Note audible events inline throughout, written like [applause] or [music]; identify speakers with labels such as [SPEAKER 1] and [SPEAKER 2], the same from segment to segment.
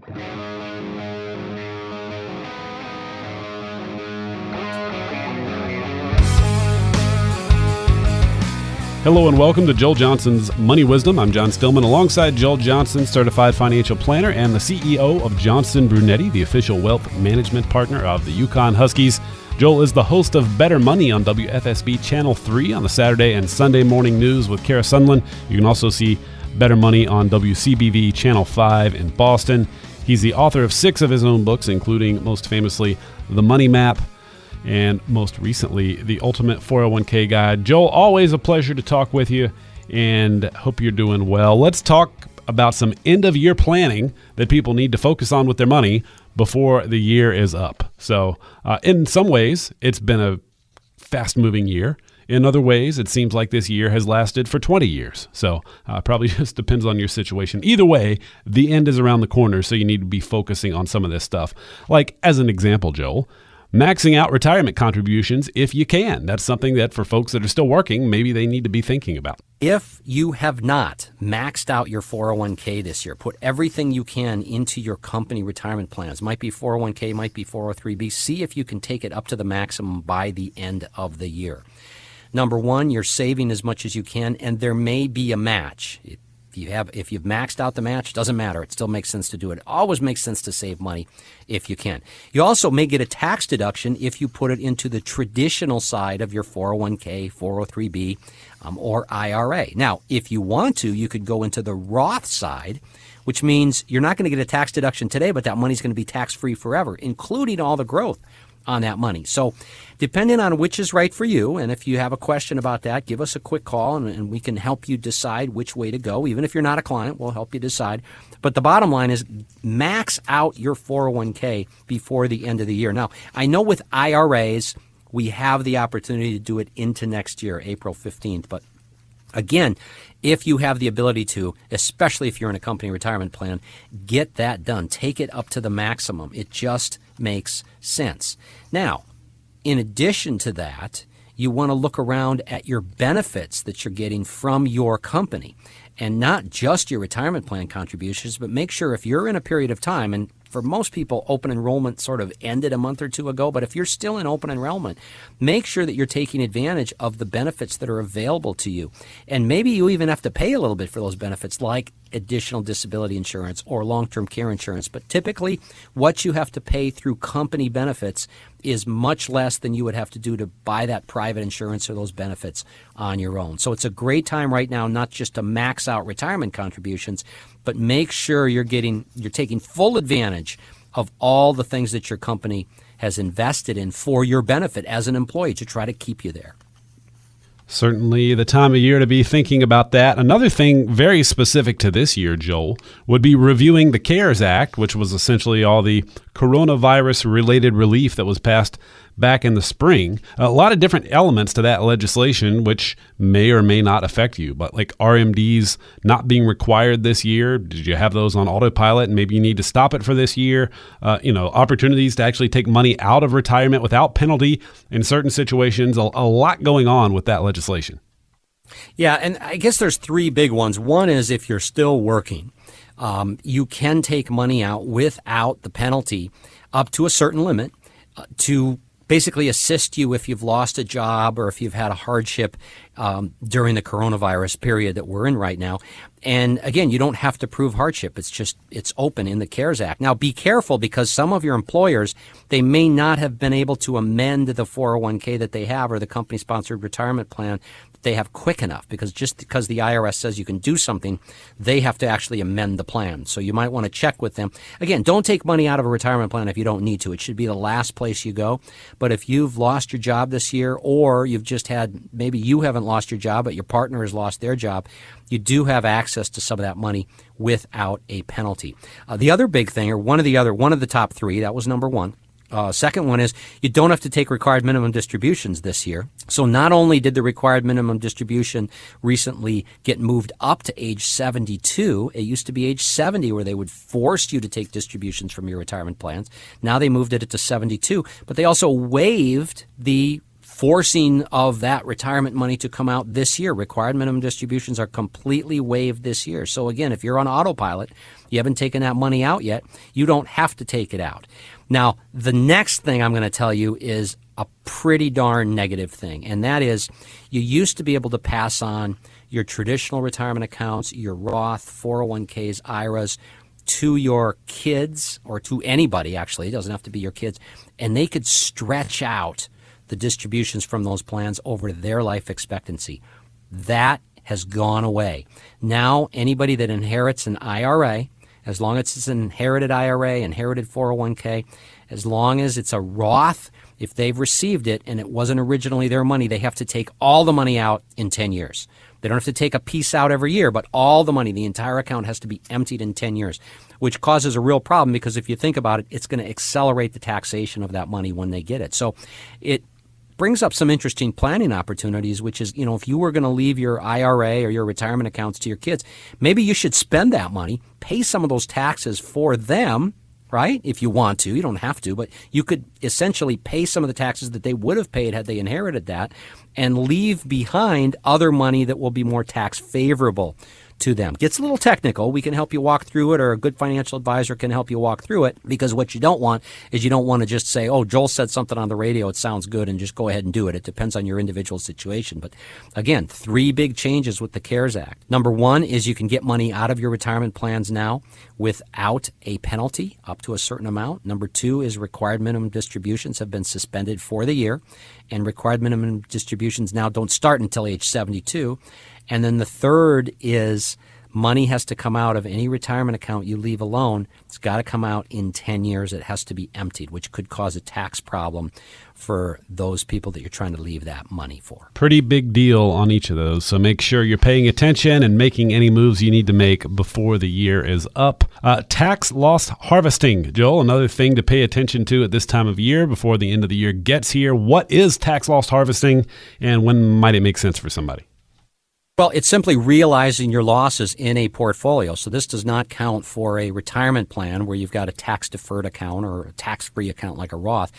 [SPEAKER 1] Hello and welcome to Joel Johnson's Money Wisdom. I'm John Stillman alongside Joel Johnson, certified financial planner and the CEO of Johnson Brunetti, the official wealth management partner of the UConn Huskies. Joel is the host of Better Money on WFSB Channel 3 on the Saturday and Sunday morning news with Kara Sundlun. You can also see Better Money on WCVB Channel 5 in Boston. He's the author of six of his own books, including most famously The Money Map, and most recently, the Ultimate 401k Guide. Joel, always a pleasure to talk with you and hope you're doing well. Let's talk about some end of year planning that people need to focus on with their money before the year is up. So, uh, in some ways, it's been a fast moving year. In other ways, it seems like this year has lasted for 20 years. So, uh, probably [laughs] just depends on your situation. Either way, the end is around the corner, so you need to be focusing on some of this stuff. Like, as an example, Joel, maxing out retirement contributions if you can. That's something that for folks that are still working, maybe they need to be thinking about.
[SPEAKER 2] If you have not maxed out your 401k this year, put everything you can into your company retirement plans. Might be 401k, might be 403b. See if you can take it up to the maximum by the end of the year. Number one, you're saving as much as you can, and there may be a match. It you have if you've maxed out the match, doesn't matter. It still makes sense to do it. it. Always makes sense to save money if you can. You also may get a tax deduction if you put it into the traditional side of your 401k, 403b, um, or IRA. Now, if you want to, you could go into the Roth side, which means you're not going to get a tax deduction today, but that money's going to be tax free forever, including all the growth on that money. So, depending on which is right for you, and if you have a question about that, give us a quick call and, and, we can help you decide which way to go. Even if you're not a client, we'll help you decide. But the bottom line is max out your 401k before the end of the year. Now, I know with IRAs, we have the opportunity to do it into next year, April 15th, but Again, if you have the ability to, especially if you're in a company retirement plan, get that done. Take it up to the maximum. It just makes sense. Now, in addition to that, you want to look around at your benefits that you're getting from your company. And not just your retirement plan contributions, but make sure if you're in a period of time, and for most people, open enrollment sort of ended a month or two ago. But if you're still in open enrollment, make sure that you're taking advantage of the benefits that are available to you. And maybe you even have to pay a little bit for those benefits, like additional disability insurance or long term care insurance. But typically, what you have to pay through company benefits is much less than you would have to do to buy that private insurance or those benefits on your own. So it's a great time right now, not just to max out retirement contributions, but make sure you're getting you're taking full advantage of all the things that your company has invested in for your benefit as an employee to try to keep you there.
[SPEAKER 1] Certainly, the time of year to be thinking about that. Another thing very specific to this year, Joel, would be reviewing the CARES Act, which was essentially all the coronavirus related relief that was passed back in the spring. A lot of different elements to that legislation, which may or may not affect you. But like RMDs not being required this year, did you have those on autopilot and maybe you need to stop it for this year? Uh, you know, opportunities to actually take money out of retirement without penalty in certain situations. A, a lot going on with that legislation.
[SPEAKER 2] Yeah, and I guess there's three big ones. One is if you're still working. Um, you can take money out without the penalty up to a certain limit uh, to basically assist you if you've lost a job or if you've had a hardship um, during the coronavirus period that we're in right now. And again, you don't have to prove hardship. It's just, it's open in the CARES Act. Now be careful because some of your employers, they may not have been able to amend the 401k that they have or the company sponsored retirement plan they have quick enough because just because the IRS says you can do something, they have to actually amend the plan. So you might want to check with them. Again, don't take money out of a retirement plan if you don't need to. It should be the last place you go. But if you've lost your job this year or you've just had maybe you haven't lost your job but your partner has lost their job, you do have access to some of that money without a penalty. Uh, the other big thing or one of the other one of the top 3, that was number 1 uh, second one is you don't have to take required minimum distributions this year. So not only did the required minimum distribution recently get moved up to age 72, it used to be age 70 where they would force you to take distributions from your retirement plans. Now they moved it to 72, but they also waived the forcing of that retirement money to come out this year. Required minimum distributions are completely waived this year. So again, if you're on autopilot, you haven't taken that money out yet, you don't have to take it out. Now, the next thing I'm going to tell you is a pretty darn negative thing, and that is you used to be able to pass on your traditional retirement accounts, your Roth, 401ks, IRAs to your kids or to anybody, actually. It doesn't have to be your kids. And they could stretch out the distributions from those plans over their life expectancy. That has gone away. Now, anybody that inherits an IRA, as long as it's an inherited IRA, inherited 401k, as long as it's a Roth, if they've received it and it wasn't originally their money, they have to take all the money out in 10 years. They don't have to take a piece out every year, but all the money, the entire account has to be emptied in 10 years, which causes a real problem because if you think about it, it's going to accelerate the taxation of that money when they get it. So it brings up some interesting planning opportunities, which is, you know, if you were going to leave your IRA or your retirement accounts to your kids, maybe you should spend that money, pay some of those taxes for them right? If you want to, you don't have to, but you could essentially pay some of the taxes that they would have paid had they inherited that and leave behind other money that will be more tax favorable to them. Gets a little technical. We can help you walk through it, or a good financial advisor can help you walk through it. Because what you don't want is you don't want to just say, "Oh, Joel said something on the radio. It sounds good," and just go ahead and do it. It depends on your individual situation. But again, three big changes with the CARES Act. Number one is you can get money out of your retirement plans now without a penalty up to a certain amount. Number two is required minimum distributions have been suspended for the year, and required minimum distributions now don't start until age 72. And then the third is money has to come out of any retirement account you leave alone. It's got to come out in 10 years. It has to be emptied, which could cause a tax problem for those people that you're trying to leave that money for.
[SPEAKER 1] Pretty big deal on each of those. So make sure you're paying attention and making any moves you need to make before the year is up. Uh, tax loss harvesting, Joel, another thing to pay attention to at this time of year before the end of the year gets here. What is tax loss harvesting and when might it make sense for somebody?
[SPEAKER 2] Well, it's simply realizing your losses in a portfolio. So this does not count for a retirement plan where you've got a tax deferred account or a tax free account like a Roth.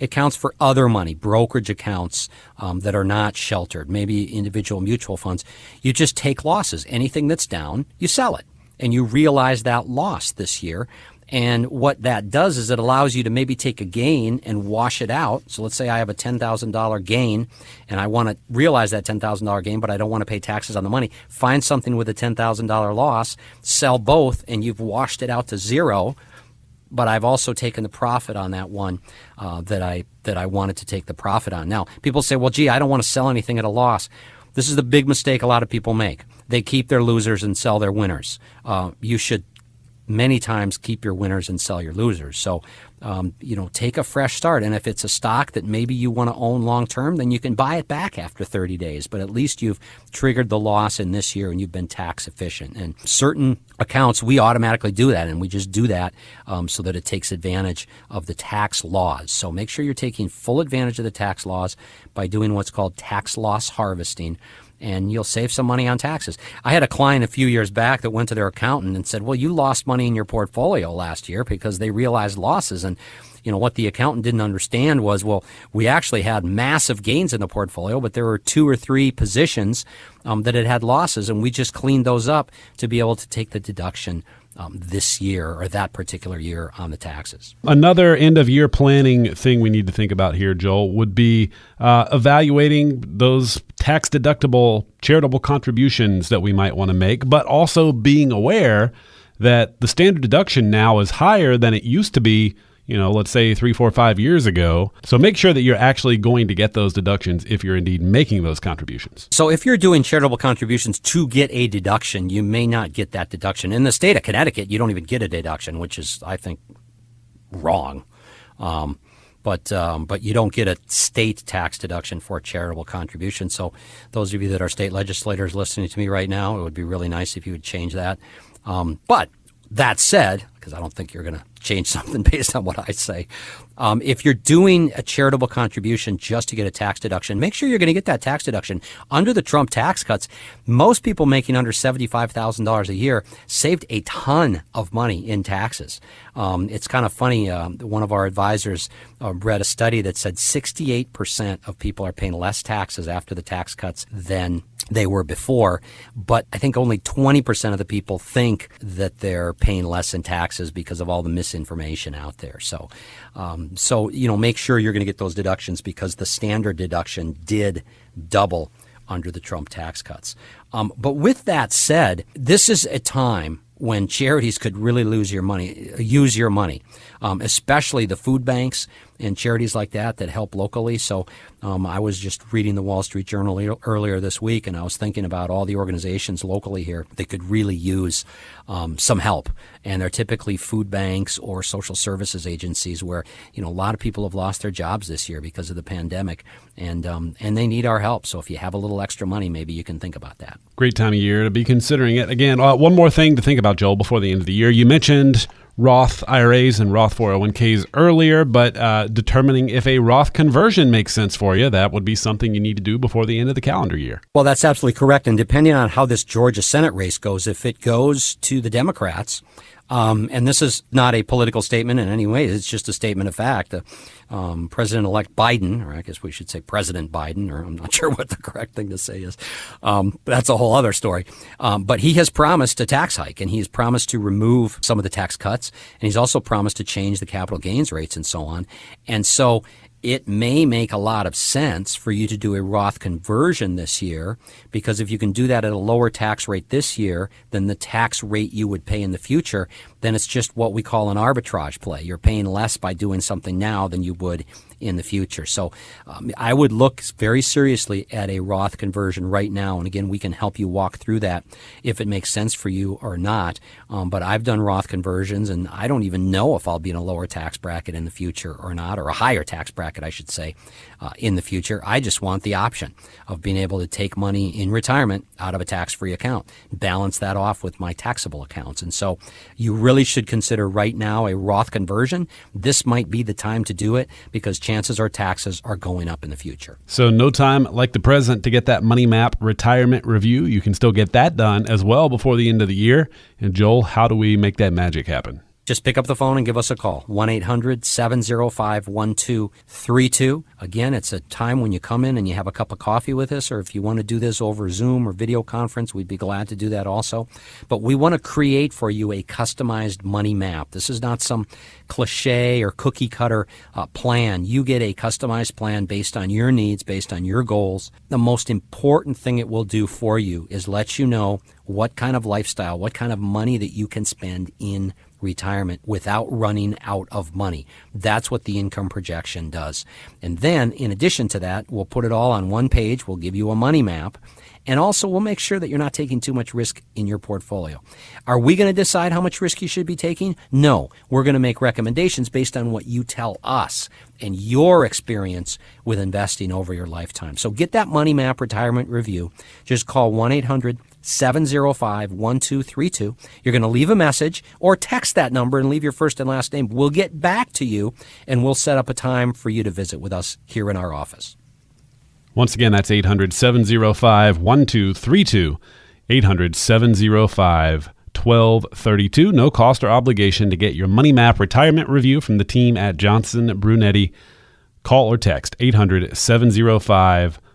[SPEAKER 2] It counts for other money, brokerage accounts um, that are not sheltered, maybe individual mutual funds. You just take losses. Anything that's down, you sell it. And you realize that loss this year and what that does is it allows you to maybe take a gain and wash it out. So let's say I have a $10,000 gain and I want to realize that $10,000 gain, but I don't want to pay taxes on the money. Find something with a $10,000 loss, sell both, and you've washed it out to zero. But I've also taken the profit on that one uh, that I that I wanted to take the profit on. Now, people say, "Well, gee, I don't want to sell anything at a loss." This is the big mistake a lot of people make. They keep their losers and sell their winners. Uh, you should many times keep your winners and sell your losers. So, um, you know, take a fresh start. And if it's a stock that maybe you want to own long term, then you can buy it back after 30 days. But at least you've triggered the loss in this year and you've been tax efficient. And certain accounts, we automatically do that. And we just do that um, so that it takes advantage of the tax laws. So make sure you're taking full advantage of the tax laws by doing what's called tax loss harvesting and you'll save some money on taxes. I had a client a few years back that went to their accountant and said, "Well, you lost money in your portfolio last year because they realized losses." And you know what the accountant didn't understand was, well, we actually had massive gains in the portfolio, but there were two or three positions um, that had had losses, and we just cleaned those up to be able to take the deduction um, this year or that particular year on the taxes.
[SPEAKER 1] Another end of year planning thing we need to think about here, Joel, would be uh, evaluating those tax deductible charitable contributions that we might want to make, but also being aware that the standard deduction now is higher than it used to be you know, let's say three, four, five years ago. So make sure that you're actually going to get those deductions if you're indeed making those contributions.
[SPEAKER 2] So if you're doing charitable contributions to get a deduction, you may not get that deduction. In the state of Connecticut, you don't even get a deduction, which is, I think, wrong. Um, but um, but you don't get a state tax deduction for a charitable contribution. So those of you that are state legislators listening to me right now, it would be really nice if you would change that. Um, but That said, because I don't think you're going to change [laughs] something based on what I say. Um, if you're doing a charitable contribution just to get a tax deduction, make sure you're going to get that tax deduction. Under the Trump tax cuts, most people making under $75,000 a year saved a ton of money in taxes. Um, it's kind of funny. Uh, one of our advisors uh, read a study that said 68% of people are paying less taxes after the tax cuts than they were before. But I think only 20% of the people think that they're paying less in taxes because of all the misinformation out there. So, um, so you know, make sure you're going to get those deductions because the standard deduction did double under the Trump tax cuts. Um, but with that said, this is a time when charities could really lose your money, use your money, um, especially the food banks and charities like that that help locally. So um, I was just reading the Wall Street Journal earlier this week, and I was thinking about all the organizations locally here that could really use um, some help. And they're typically food banks or social services agencies where you know a lot of people have lost their jobs this year because of the pandemic, and um, and they need our help. So if you have a little extra money, maybe you can think about that.
[SPEAKER 1] Great time of year to be considering it. Again, uh, one more thing to think about, Joel, before the end of the year. You mentioned Roth IRAs and Roth 401ks earlier, but uh, determining if a Roth conversion makes sense for you, that would be something you need to do before the end of the calendar year.
[SPEAKER 2] Well, that's absolutely correct. And depending on how this Georgia Senate race goes, if it goes to the Democrats, um, and this is not a political statement in any way. It's just a statement of fact. Uh, um, President-elect Biden, or I guess we should say President Biden, or I'm not [laughs] sure what the correct thing to say is. Um, that's a whole other story. Um, but he has promised a tax hike, and he's promised to remove some of the tax cuts, and he's also promised to change the capital gains rates and so on. And so it may make a lot of sense for you to do a Roth conversion this year because if you can do that at a lower tax rate this year than the tax rate you would pay in the future, then it's just what we call an arbitrage play. You're paying less by doing something now than you would in the future. So um, I would look very seriously at a Roth conversion right now. And again, we can help you walk through that if it makes sense for you or not. Um, but I've done Roth conversions and I don't even know if I'll be in a lower tax bracket in the future or not, or a higher tax bracket, I should say, uh, in the future. I just want the option of being able to take money in retirement out of a tax free account, balance that off with my taxable accounts. And so you really should consider right now a Roth conversion, this might be the time to do it because chances are taxes are going up in the future.
[SPEAKER 1] So, no time like the present to get that Money Map retirement review. You can still get that done as well before the end of the year. And, Joel, how do we make that magic happen?
[SPEAKER 2] Just pick up the phone and give us a call. 1 800 705 1232. Again, it's a time when you come in and you have a cup of coffee with us, or if you want to do this over Zoom or video conference, we'd be glad to do that also. But we want to create for you a customized money map. This is not some cliche or cookie cutter uh, plan. You get a customized plan based on your needs, based on your goals. The most important thing it will do for you is let you know what kind of lifestyle, what kind of money that you can spend in retirement without running out of money. That's what the income projection does. And then, in addition to that, we'll put it all on one page. We'll give you a money map. And also, we'll make sure that you're not taking too much risk in your portfolio. Are we going to decide how much risk you should be taking? No. We're going to make recommendations based on what you tell us and your experience with investing over your lifetime. So get that Money Map Retirement Review. Just call 1 800 705 1232. You're going to leave a message or text that number and leave your first and last name. We'll get back to you and we'll set up a time for you to visit with us here in our office.
[SPEAKER 1] Once again, that's 800 705 1232. 800 705 1232. No cost or obligation to get your Money Map retirement review from the team at Johnson Brunetti. Call or text 800 705 1232.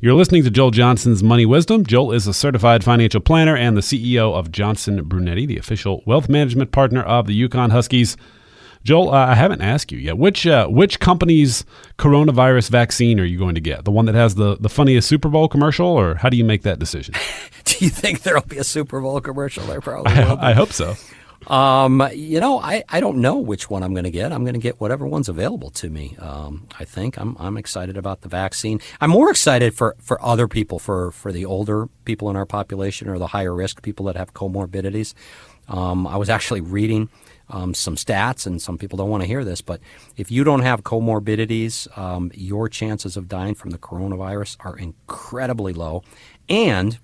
[SPEAKER 1] You're listening to Joel Johnson's Money Wisdom. Joel is a certified financial planner and the CEO of Johnson Brunetti, the official wealth management partner of the UConn Huskies. Joel, uh, I haven't asked you yet. Which uh, which company's coronavirus vaccine are you going to get? The one that has the, the funniest Super Bowl commercial, or how do you make that decision? [laughs]
[SPEAKER 2] do you think there'll be a Super Bowl commercial? There probably.
[SPEAKER 1] I, I hope so.
[SPEAKER 2] Um, you know, I, I don't know which one I'm going to get. I'm going to get whatever one's available to me. Um, I think I'm I'm excited about the vaccine. I'm more excited for, for other people, for for the older people in our population or the higher risk people that have comorbidities. Um, I was actually reading um, some stats, and some people don't want to hear this, but if you don't have comorbidities, um, your chances of dying from the coronavirus are incredibly low. And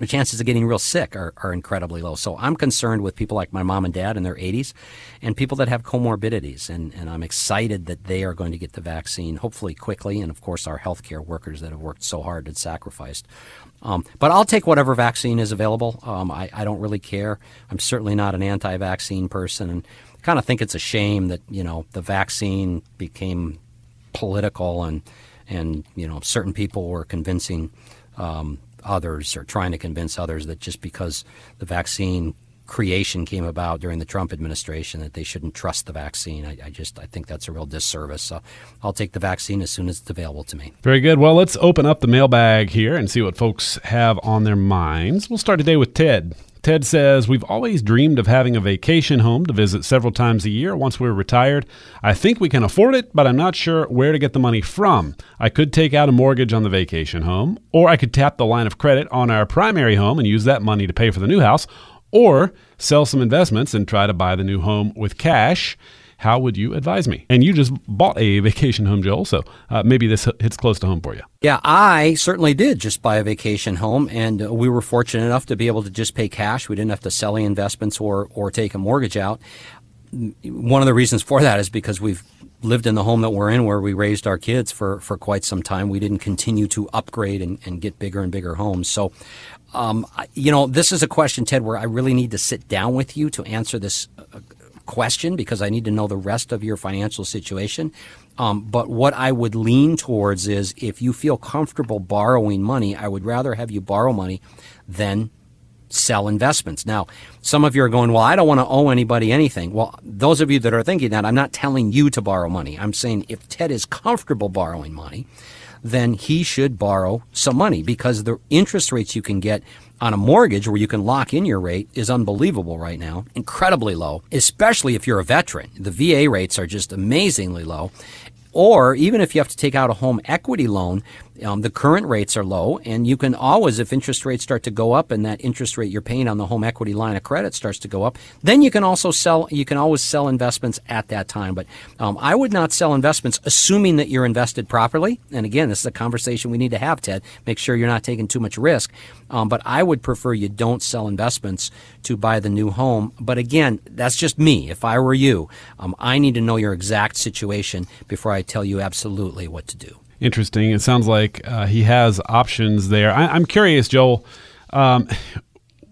[SPEAKER 2] the chances of getting real sick are, are incredibly low. So I'm concerned with people like my mom and dad in their 80s and people that have comorbidities. And, and I'm excited that they are going to get the vaccine, hopefully quickly. And of course, our healthcare workers that have worked so hard and sacrificed. Um, but I'll take whatever vaccine is available. Um, I, I don't really care. I'm certainly not an anti vaccine person. And I kind of think it's a shame that, you know, the vaccine became political and, and you know, certain people were convincing. Um, others or trying to convince others that just because the vaccine creation came about during the Trump administration that they shouldn't trust the vaccine. I, I, just I think that's a real disservice. So I'll take the vaccine as soon as it's available to me.
[SPEAKER 1] Very good. Well, let's open up the mailbag here and see what folks have on their minds. We'll start today with Ted. Ted says, We've always dreamed of having a vacation home to visit several times a year once we're retired. I think we can afford it, but I'm not sure where to get the money from. I could take out a mortgage on the vacation home, or I could tap the line of credit on our primary home and use that money to pay for the new house, or sell some investments and try to buy the new home with cash. How would you advise me? And you just bought a vacation home, Joel, so uh, maybe this hits close to home for you.
[SPEAKER 2] Yeah, I certainly did just buy a vacation home, and uh, we were fortunate enough to be able to just pay cash. We didn't have to sell any investments or, or take a mortgage out. One of the reasons for that is because we've lived in the home that we're in where we raised our kids for, for quite some time. We didn't continue to upgrade and, and get bigger and bigger homes. So, um, you know, this is a question, Ted, where I really need to sit down with you to answer this uh, question because I need to know the rest of your financial situation. Um, but what I would lean towards is if you feel comfortable borrowing money, I would rather have you borrow money than sell investments. Now, some of you are going, well, I don't want to owe anybody anything. Well, those of you that are thinking that, I'm not telling you to borrow money. I'm saying if Ted is comfortable borrowing money, then he should borrow some money because the interest rates you can get on a mortgage where you can lock in your rate is unbelievable right now, incredibly low, especially if you're a veteran. The VA rates are just amazingly low. Or even if you have to take out a home equity loan, um, the current rates are low, and you can always, if interest rates start to go up and that interest rate you're paying on the home equity line of credit starts to go up, then you can also sell. You can always sell investments at that time. But um, I would not sell investments assuming that you're invested properly. And again, this is a conversation we need to have, Ted. Make sure you're not taking too much risk. Um, but I would prefer you don't sell investments to buy the new home. But again, that's just me. If I were you, um, I need to know your exact situation before I tell you absolutely what to do
[SPEAKER 1] interesting. It sounds like uh, he has options there. I, am curious, Joel. Um,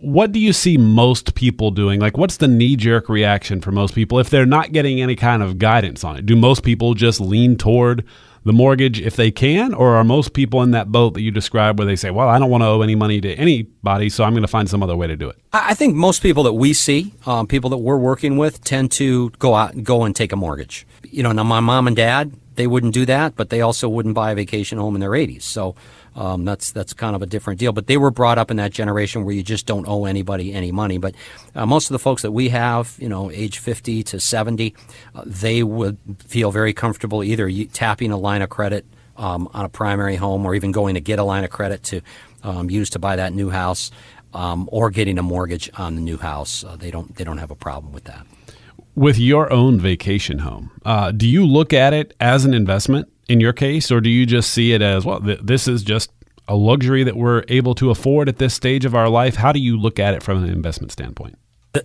[SPEAKER 1] what do you see most people doing? Like, what's the knee jerk reaction for most people if they're not getting any kind of guidance on it? Do most people just lean toward the mortgage if they can, or are most people in that boat that you described where they say, "Well, I don't want to owe any money to anybody, so I'm going to find some other way to do it"?
[SPEAKER 2] I think most people that we see, um, people that we're working with, tend to go out and go and take a mortgage. You know, now my mom and dad, they wouldn't do that, but they also wouldn't buy a vacation home in their 80s. So um, that's that's kind of a different deal. But they were brought up in that generation where you just don't owe anybody any money. But uh, most of the folks that we have, you know, age 50 to 70, uh, they would feel very comfortable either tapping a line of credit um, on a primary home or even going to get a line of credit to um, use to buy that new house. Um, or getting a mortgage on the new house, uh, they don't they don't have a problem with that
[SPEAKER 1] with your own vacation home, uh, do you look at it as an investment in your case, or do you just see it as, well, th- this is just a luxury that we're able to afford at this stage of our life? How do you look at it from an investment standpoint?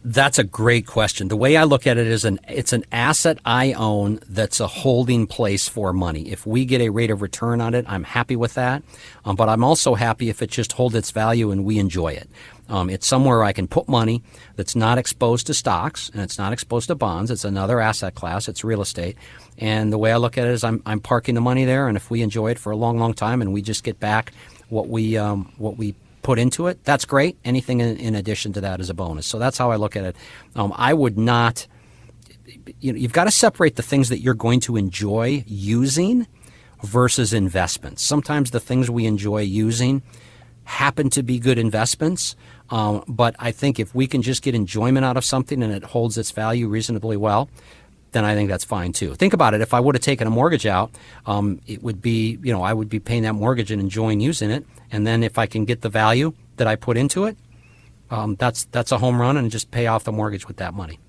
[SPEAKER 2] That's a great question. The way I look at it is an it's an asset I own that's a holding place for money. If we get a rate of return on it, I'm happy with that. Um, but I'm also happy if it just holds its value and we enjoy it. Um, it's somewhere I can put money that's not exposed to stocks and it's not exposed to bonds. It's another asset class. It's real estate. And the way I look at it is I'm, I'm parking the money there. And if we enjoy it for a long, long time and we just get back what we, um, what we put into it, that's great. Anything in, in, addition to that is a bonus. So that's how I look at it. Um, I would not, you know, you've got to separate the things that you're going to enjoy using versus investments. Sometimes the things we enjoy using happen to be good investments. Um, but I think if we can just get enjoyment out of something and it holds its value reasonably well, then I think that's fine too. Think about it. If I would have taken a mortgage out, um, it would be, you know, I would be paying that mortgage and enjoying using it. And then if I can get the value that I put into it, um, that's that's a home run and just pay off the mortgage with that money.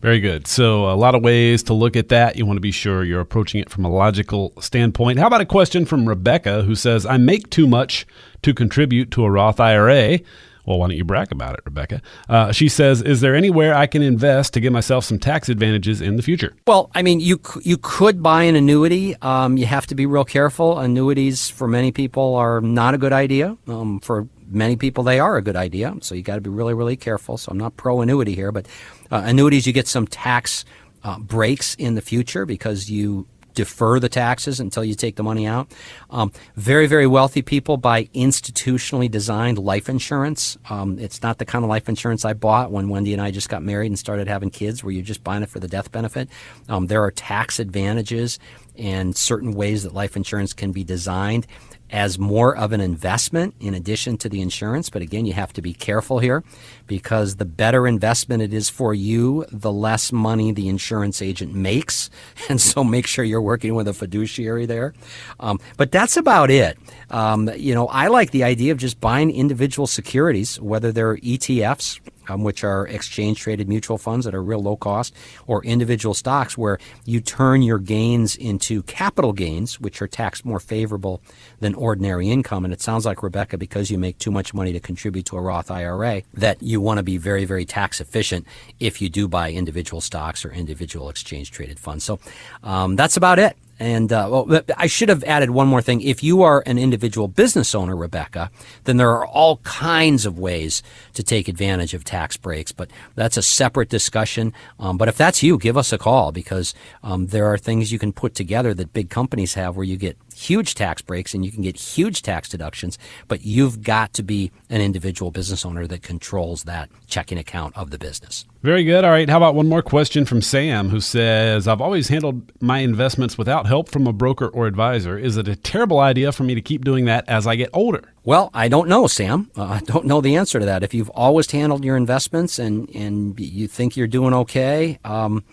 [SPEAKER 1] Very good. So, a lot of ways to look at that. You want to be sure you're approaching it from a logical standpoint. How about a question from Rebecca who says, I make too much to contribute to a Roth IRA. Well, why don't you brag about it, Rebecca? Uh, she says, "Is there anywhere I can invest to get myself some tax advantages in the future?"
[SPEAKER 2] Well, I mean, you you could buy an annuity. Um, you have to be real careful. Annuities for many people are not a good idea. Um, for many people, they are a good idea. So you got to be really, really careful. So I'm not pro annuity here, but uh, annuities, you get some tax uh, breaks in the future because you defer the taxes until you take the money out. Um, very, very wealthy people buy institutionally designed life insurance. Um, it's not the kind of life insurance I bought when Wendy and I just got married and started having kids, where you're just buying it for the death benefit. Um, there are tax advantages and certain ways that life insurance can be designed as more of an investment in addition to the insurance. But again, you have to be careful here because the better investment it is for you, the less money the insurance agent makes. [laughs] And so make sure you're working with a fiduciary there. Um, but that's about it. Um, you know, I like the idea of just buying individual securities, whether they're ETFs um, which are exchange traded mutual funds that are real low cost, or individual stocks where you turn your gains into capital gains, which are taxed more favorable than ordinary income. And it sounds like, Rebecca, because you make too much money to contribute to a Roth IRA, that you want to be very, very tax efficient if you do buy individual stocks or individual exchange traded funds. So um, that's about it. And uh, well, I should have added one more thing. If you are an individual business owner, Rebecca, then there are all kinds of ways to take advantage of tax breaks. But that's a separate discussion. Um, but if that's you, give us a call because um, there are things you can put together that big companies have where you get huge tax breaks and you can get huge tax deductions, but you've got to be an individual business owner that controls that checking account of the business.
[SPEAKER 1] Very good. All right. How about one more question from Sam who says, I've always handled my investments without help from a broker or advisor. Is it a terrible idea for me to keep doing that as I get older?
[SPEAKER 2] Well, I don't know, Sam. Uh, I don't know the answer to that. If you've always handled your investments and, and you think you're doing okay, um,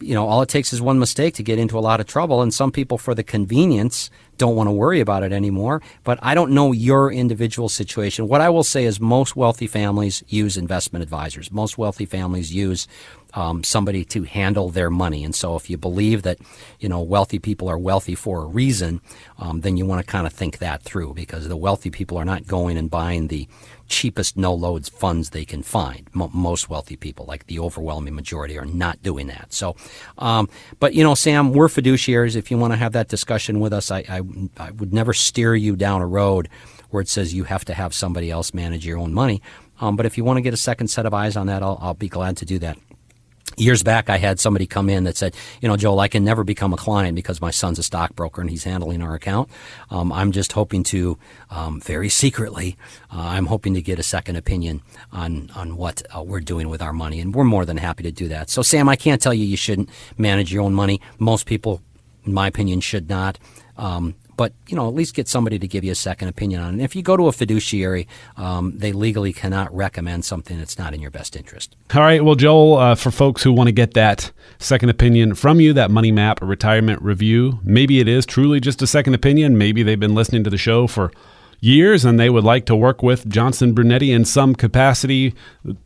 [SPEAKER 2] you know, all it takes is one mistake to get into a lot of trouble. And some people, for the convenience, don't want to worry about it anymore. But I don't know your individual situation. What I will say is most wealthy families use investment advisors. Most wealthy families use um, somebody to handle their money. And so, if you believe that you know wealthy people are wealthy for a reason, um, then you want to kind of think that through because the wealthy people are not going and buying the cheapest no loads funds they can find. M- most wealthy people, like the overwhelming majority, are not doing that. So, um, but you know, Sam, we're fiduciaries. If you want to have that discussion with us, I, I, I would never steer you down a road where it says you have to have somebody else manage your own money. Um, but if you want to get a second set of eyes on that, I'll, I'll be glad to do that years back, I had somebody come in that said, you know, Joel, I can never become a client because my son's a stockbroker and he's handling our account. Um, I'm just hoping to, um, very secretly, uh, I'm hoping to get a second opinion on on what uh, we're doing with our money, and we're more than happy to do that. So, Sam, I can't tell you you shouldn't manage your own money. Most people, in my opinion, should not. Um, but you know at least get somebody to give you a second opinion on it. And if you go to a fiduciary, um, they legally cannot recommend something that's not in your best interest.
[SPEAKER 1] All right, well, Joel, uh, for folks who want to get that second opinion from you, that money map, retirement review, maybe it is truly just a second opinion. Maybe they've been listening to the show for years and they would like to work with Johnson Brunetti in some capacity.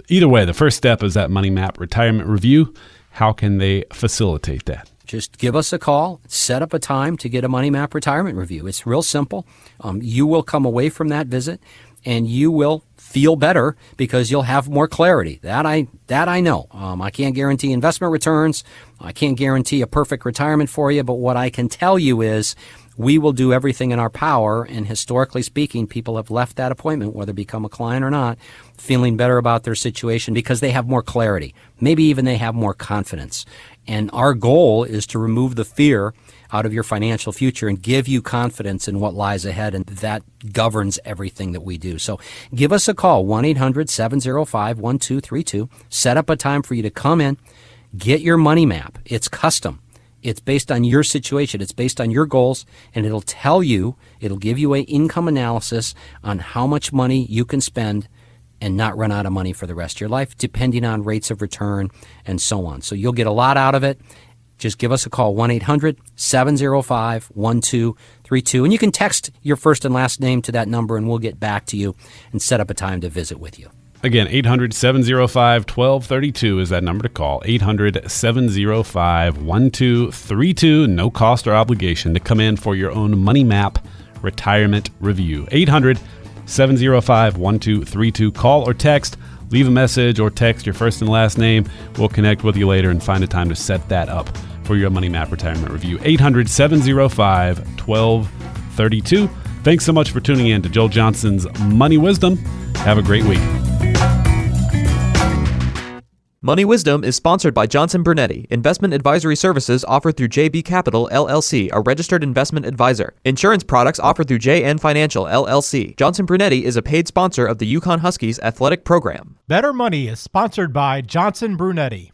[SPEAKER 1] Either way, the first step is that money map retirement review. How can they facilitate that?
[SPEAKER 2] Just give us a call, set up a time to get a Money Map retirement review. It's real simple. Um, you will come away from that visit and you will feel better because you'll have more clarity. That I that I know. Um, I can't guarantee investment returns. I can't guarantee a perfect retirement for you, but what I can tell you is we will do everything in our power. And historically speaking, people have left that appointment, whether become a client or not, feeling better about their situation because they have more clarity. Maybe even they have more confidence. And our goal is to remove the fear out of your financial future and give you confidence in what lies ahead. And that governs everything that we do. So give us a call, 1 800 705 1232. Set up a time for you to come in, get your money map. It's custom. It's based on your situation. It's based on your goals, and it'll tell you, it'll give you an income analysis on how much money you can spend and not run out of money for the rest of your life, depending on rates of return and so on. So you'll get a lot out of it. Just give us a call, 1 800 705 1232. And you can text your first and last name to that number, and we'll get back to you and set up a time to visit with you.
[SPEAKER 1] Again, 800 705 1232 is that number to call. 800 705 1232. No cost or obligation to come in for your own Money Map retirement review. 800 705 1232. Call or text. Leave a message or text your first and last name. We'll connect with you later and find a time to set that up for your Money Map retirement review. 800 705 1232. Thanks so much for tuning in to Joel Johnson's Money Wisdom. Have a great week.
[SPEAKER 3] Money Wisdom is sponsored by Johnson Brunetti, investment advisory services offered through JB Capital LLC, a registered investment advisor. Insurance products offered through JN Financial LLC. Johnson Brunetti is a paid sponsor of the UConn Huskies athletic program.
[SPEAKER 4] Better Money is sponsored by Johnson Brunetti.